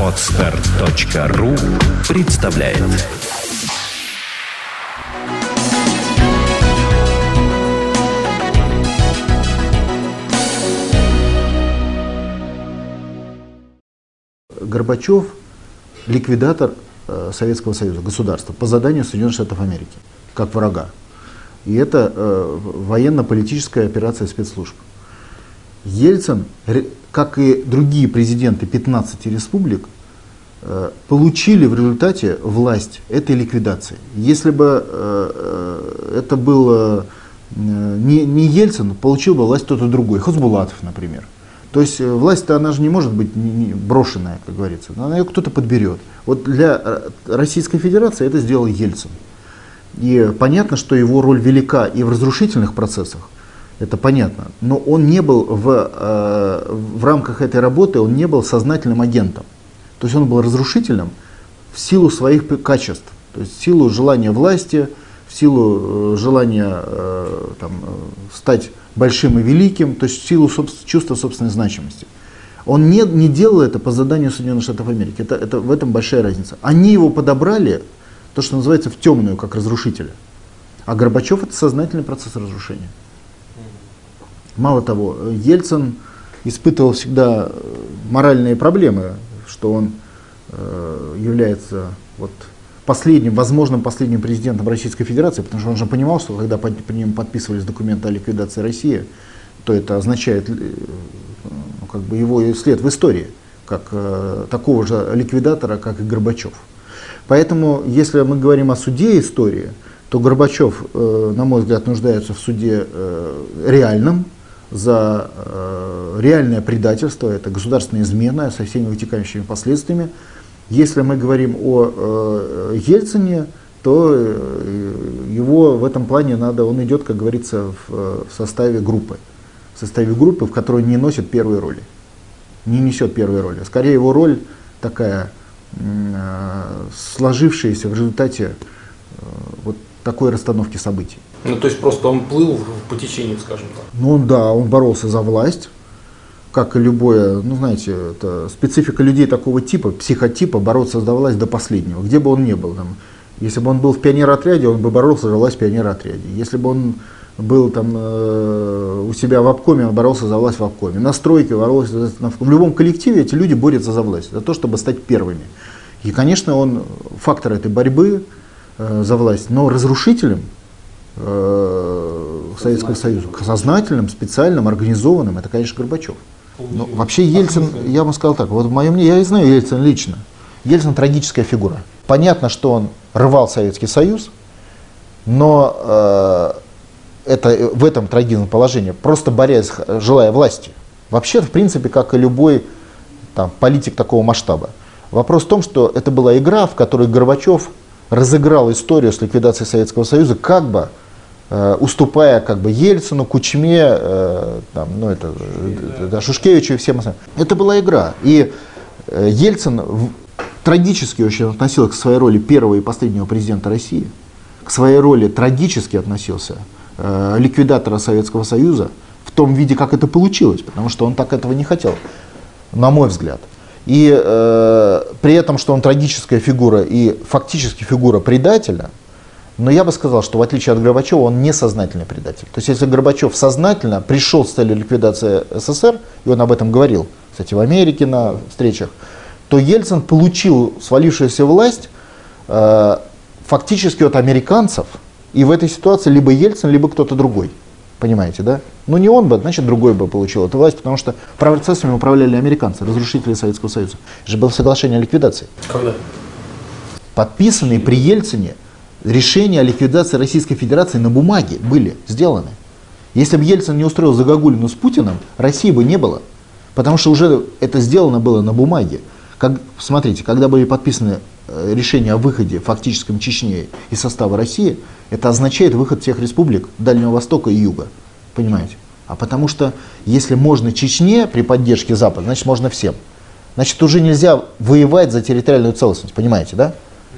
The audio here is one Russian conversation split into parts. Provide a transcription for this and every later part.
Отстар.ру представляет Горбачев ликвидатор э, Советского Союза, государства, по заданию Соединенных Штатов Америки, как врага. И это э, военно-политическая операция спецслужб. Ельцин, как и другие президенты 15 республик, э, получили в результате власть этой ликвидации. Если бы э, это был не, не Ельцин, получил бы власть кто-то другой, Хазбулатов, например. То есть власть-то она же не может быть брошенная, как говорится, она ее кто-то подберет. Вот для Российской Федерации это сделал Ельцин. И понятно, что его роль велика и в разрушительных процессах, это понятно, но он не был в, э, в рамках этой работы, он не был сознательным агентом. То есть он был разрушительным в силу своих качеств, то есть в силу желания власти, в силу э, желания э, там, стать большим и великим, то есть в силу чувства собственной значимости. Он не, не делал это по заданию Соединенных Штатов Америки. Это, это, в этом большая разница. Они его подобрали то, что называется, в темную, как разрушителя. А Горбачев это сознательный процесс разрушения. Мало того, Ельцин испытывал всегда э, моральные проблемы, что он э, является вот последним, возможным последним президентом Российской Федерации, потому что он же понимал, что когда по, по ним подписывались документы о ликвидации России, то это означает э, ну, как бы его след в истории, как э, такого же ликвидатора, как и Горбачев. Поэтому, если мы говорим о суде истории, то Горбачев, э, на мой взгляд, нуждается в суде э, реальном за э, реальное предательство, это государственная измена со всеми вытекающими последствиями. Если мы говорим о Ельцине, то его в этом плане надо, он идет, как говорится, в, в составе группы, в составе группы, в которой не носит первой роли, не несет первой роли. Скорее его роль такая Э, сложившееся в результате э, вот такой расстановки событий. Ну, то есть просто он плыл по течению, скажем так. Ну да, он боролся за власть, как и любое, ну знаете, это специфика людей такого типа, психотипа, бороться за власть до последнего, где бы он ни был. Там, если бы он был в пионеротряде, он бы боролся за власть в пионеротряде. Если бы он был там э, у себя в обкоме, он боролся за власть в обкоме. На стройке боролся за, в любом коллективе эти люди борются за власть, за то, чтобы стать первыми. И, конечно, он фактор этой борьбы э, за власть, но разрушителем э, Советского Союза, сознательным, специальным, организованным, это, конечно, Горбачев. Но вообще Ельцин, я бы сказал так, вот в моем мнении, я и знаю Ельцин лично. Ельцин трагическая фигура. Понятно, что он рвал Советский Союз, но э, это, в этом трагизм положения, просто борясь, желая власти. Вообще, в принципе, как и любой там, политик такого масштаба. Вопрос в том, что это была игра, в которой Горбачев разыграл историю с ликвидацией Советского Союза, как бы уступая как бы Ельцину, Кучме, э, там, ну, это, это, Шушкевичу и всем остальным. Это была игра. И э, Ельцин в, трагически очень относился к своей роли первого и последнего президента России, к своей роли трагически относился э, ликвидатора Советского Союза в том виде, как это получилось, потому что он так этого не хотел, на мой взгляд. И э, при этом, что он трагическая фигура и фактически фигура предателя, но я бы сказал, что в отличие от Горбачева, он не сознательный предатель. То есть если Горбачев сознательно пришел с целью ликвидации СССР, и он об этом говорил, кстати, в Америке на встречах, то Ельцин получил свалившуюся власть э, фактически от американцев, и в этой ситуации либо Ельцин, либо кто-то другой. Понимаете, да? Ну не он бы, значит другой бы получил эту власть, потому что процессами управляли американцы, разрушители Советского Союза. Это же было соглашение о ликвидации. Когда? Подписанные при Ельцине решения о ликвидации Российской Федерации на бумаге были сделаны. Если бы Ельцин не устроил загогулину с Путиным, России бы не было. Потому что уже это сделано было на бумаге. Как, смотрите, когда были подписаны э, решения о выходе фактическом Чечне из состава России, это означает выход всех республик Дальнего Востока и Юга. Понимаете? А потому что если можно Чечне при поддержке Запада, значит можно всем. Значит уже нельзя воевать за территориальную целостность, понимаете, да?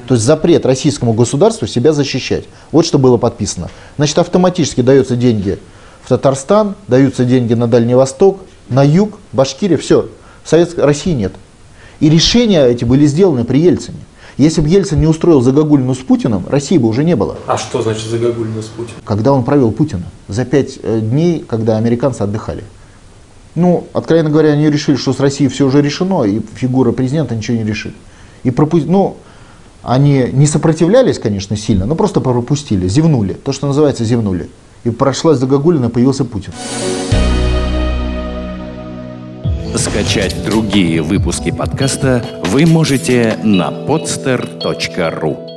То есть запрет российскому государству себя защищать. Вот что было подписано. Значит автоматически даются деньги в Татарстан, даются деньги на Дальний Восток, на юг, Башкирия, все. Советской России нет. И решения эти были сделаны при Ельцине. Если бы Ельцин не устроил Загогулину с Путиным, России бы уже не было. А что значит Загогулина с Путиным? Когда он провел Путина, за пять э, дней, когда американцы отдыхали. Ну, откровенно говоря, они решили, что с Россией все уже решено, и фигура президента ничего не решит. И пропу... ну, они не сопротивлялись, конечно, сильно, но просто пропустили, зевнули. То, что называется зевнули. И прошлась Загогулина, появился Путин. Скачать другие выпуски подкаста вы можете на podster.ru